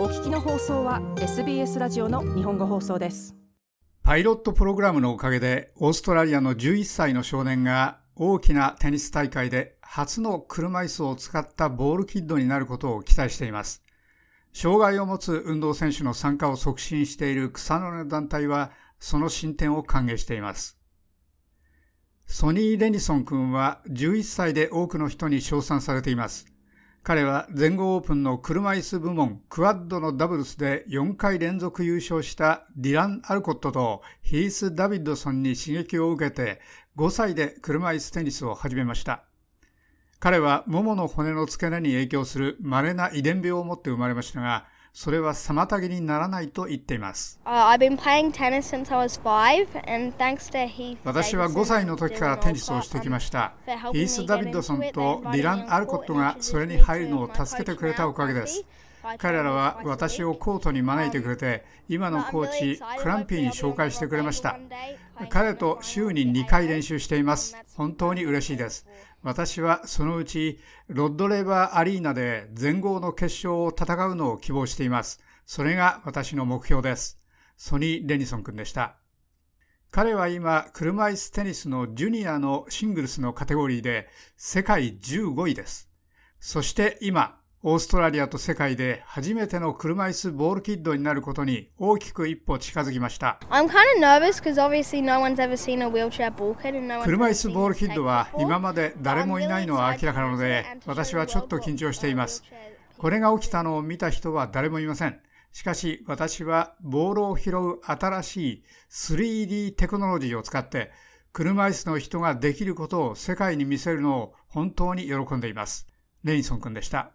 お聞きの放送は SBS ラジオの日本語放送です。パイロットプログラムのおかげでオーストラリアの11歳の少年が大きなテニス大会で初の車椅子を使ったボールキッドになることを期待しています。障害を持つ運動選手の参加を促進している草の根団体はその進展を歓迎しています。ソニー・レニソン君は11歳で多くの人に称賛されています。彼は全豪オープンの車椅子部門クワッドのダブルスで4回連続優勝したディラン・アルコットとヒース・ダビッドソンに刺激を受けて5歳で車椅子テニスを始めました。彼はももの骨の付け根に影響する稀な遺伝病を持って生まれましたが、それは妨げにならないと言っています。私は5歳の時からテニスをしてきました。ヒース・ダビッドソンとディラン・アルコットがそれに入るのを助けてくれたおかげです。彼らは私をコートに招いてくれて、今のコーチ、クランピーに紹介してくれました。彼と週に2回練習しています。本当に嬉しいです。私はそのうちロッドレーバーアリーナで全豪の決勝を戦うのを希望しています。それが私の目標です。ソニー・レニソン君でした。彼は今、車椅子テニスのジュニアのシングルスのカテゴリーで世界15位です。そして今、オーストラリアと世界で初めての車椅子ボールキッドになることに大きく一歩近づきました。車椅子ボールキッドは今まで誰もいないのは明らかなので、私はちょっと緊張しています。これが起きたのを見た人は誰もいません。しかし私はボールを拾う新しい 3D テクノロジーを使って車椅子の人ができることを世界に見せるのを本当に喜んでいます。レインソン君でした。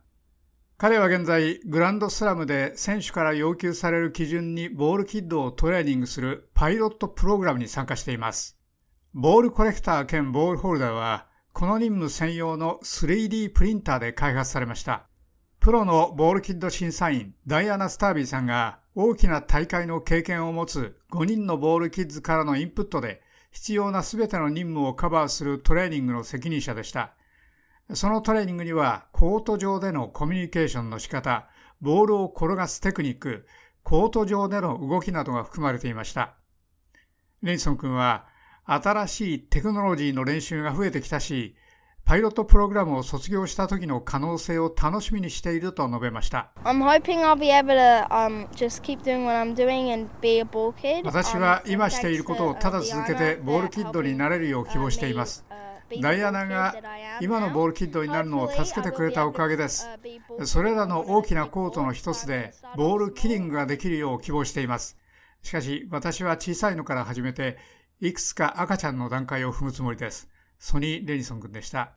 彼は現在、グランドスラムで選手から要求される基準にボールキッドをトレーニングするパイロットプログラムに参加しています。ボールコレクター兼ボールホルダーは、この任務専用の 3D プリンターで開発されました。プロのボールキッド審査員ダイアナ・スタービーさんが大きな大会の経験を持つ5人のボールキッズからのインプットで必要な全ての任務をカバーするトレーニングの責任者でした。そのトレーニングには、コート上でのコミュニケーションの仕方、ボールを転がすテクニック、コート上での動きなどが含まれていました。レンソン君は、新しいテクノロジーの練習が増えてきたし、パイロットプログラムを卒業した時の可能性を楽しみにしていると述べました。私は今していることをただ続けてボールキッドになれるよう希望しています。ダイアナが今のボールキッドになるのを助けてくれたおかげです。それらの大きなコートの一つでボールキリングができるよう希望しています。しかし私は小さいのから始めていくつか赤ちゃんの段階を踏むつもりです。ソニー・レニソン君でした。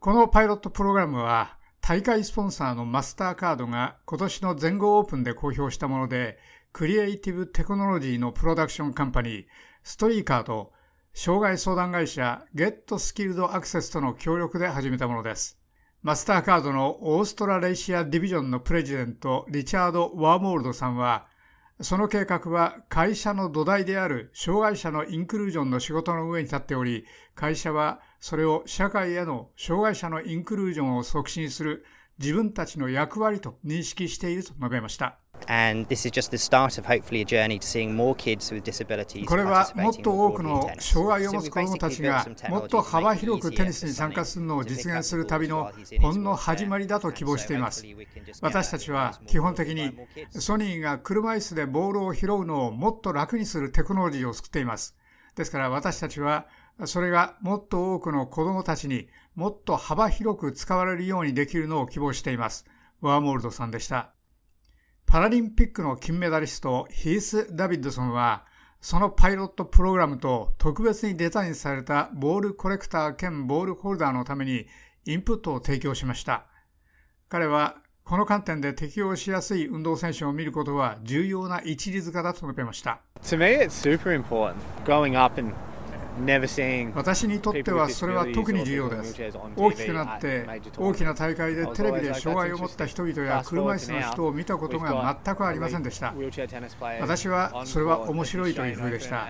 このパイロットプログラムは大会スポンサーのマスターカードが今年の全豪オープンで公表したもので、クリエイティブテクノロジーのプロダクションカンパニー、ストリーカーと障害相談会社 Get Skilled Access との協力で始めたものです。マスターカードのオーストラレシアディビジョンのプレジデントリチャード・ワーモールドさんは、その計画は会社の土台である障害者のインクルージョンの仕事の上に立っており、会社はそれを社会への障害者のインクルージョンを促進する自分たちの役割と認識していると述べました。これはもっと多くの障害を持つ子どもたちがもっと幅広くテニスに参加するのを実現する旅のほんの始まりだと希望しています。私たちは基本的にソニーが車椅子でボールを拾うのをもっと楽にするテクノロジーを作っています。ですから私たちはそれがもっと多くの子どもたちにもっと幅広く使われるようにできるのを希望しています。ワーモールドさんでした。パラリンピックの金メダリストヒース・ダビッドソンは、そのパイロットプログラムと特別にデザインされたボールコレクター兼ボールホルダーのためにインプットを提供しました。彼はこの観点で適応しやすい運動選手を見ることは重要な一律化だと述べました。私にとってはそれは特に重要です。大きくなって大きな大会でテレビで障害を持った人々や車椅子の人を見たことが全くありませんでした。私はそれは面白いというふうでした。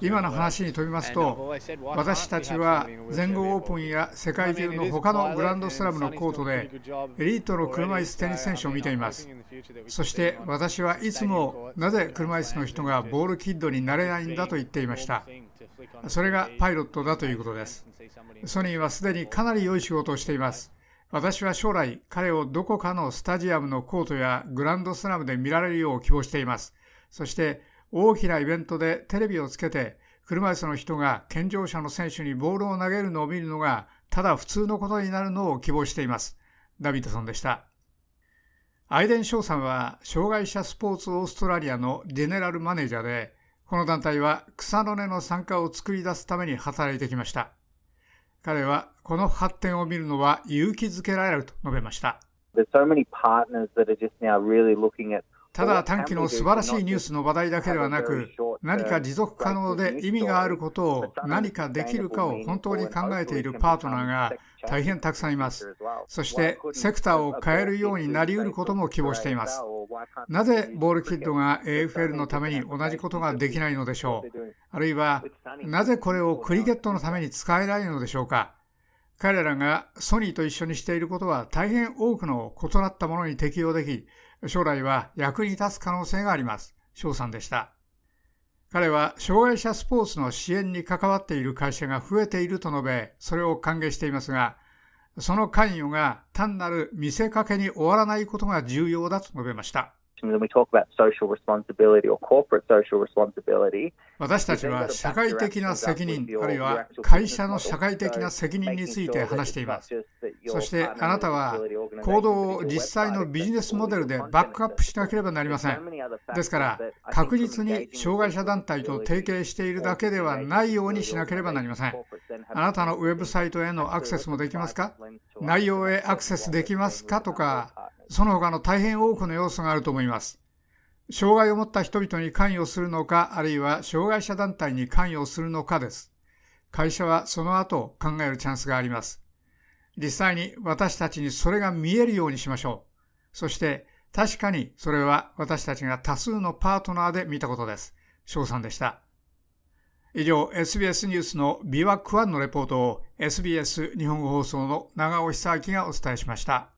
今の話に飛びますと、私たちは全豪オープンや世界中の他のグランドスラムのコートでエリートの車椅子テニス選手を見ています。そして私はいつもなぜ車椅子の人がボールキッドになれないんだと言っていました。それがパイロットだということです。ソニーはすでにかなり良い仕事をしています。私は将来、彼をどこかのスタジアムのコートやグランドスラムで見られるよう希望しています。そして、大きなイベントでテレビをつけて、車椅子の人が健常者の選手にボールを投げるのを見るのが、ただ普通のことになるのを希望しています。ダビッドソンでした。アイデン・ショーさんは、障害者スポーツオーストラリアのデネラルマネージャーで、この団体は草の根の参加を作り出すために働いてきました。彼はこの発展を見るのは勇気づけられると述べました。ただ短期の素晴らしいニュースの話題だけではなく、何か持続可能で意味があることを何かできるかを本当に考えているパートナーが大変たくさんいます。そしてセクターを変えるようになりうることも希望しています。なぜボールキッドが AFL のために同じことができないのでしょう？あるいはなぜこれをクリケットのために使えないのでしょうか？彼らがソニーと一緒にしていることは大変多くの異なったものに適用でき、将来は役に立つ可能性があります。翔さんでした。彼は障害者スポーツの支援に関わっている会社が増えていると述べ、それを歓迎していますが、その関与が単なる見せかけに終わらないことが重要だと述べました。私たちは社会的な責任、あるいは会社の社会的な責任について話しています。そしてあなたは行動を実際のビジネスモデルでバックアップしなければなりません。ですから、確実に障害者団体と提携しているだけではないようにしなければなりません。あなたのウェブサイトへのアクセスもできますか？内容へアクセスできますか？とか、その他の大変多くの要素があると思います。障害を持った人々に関与するのか、あるいは障害者団体に関与するのかです。会社はその後考えるチャンスがあります。実際に私たちにそれが見えるようにしましょう。そして確かにそれは私たちが多数のパートナーで見たことです。翔さんでした。以上、SBS ニュースのビワック1のレポートを SBS 日本語放送の長尾久明がお伝えしました。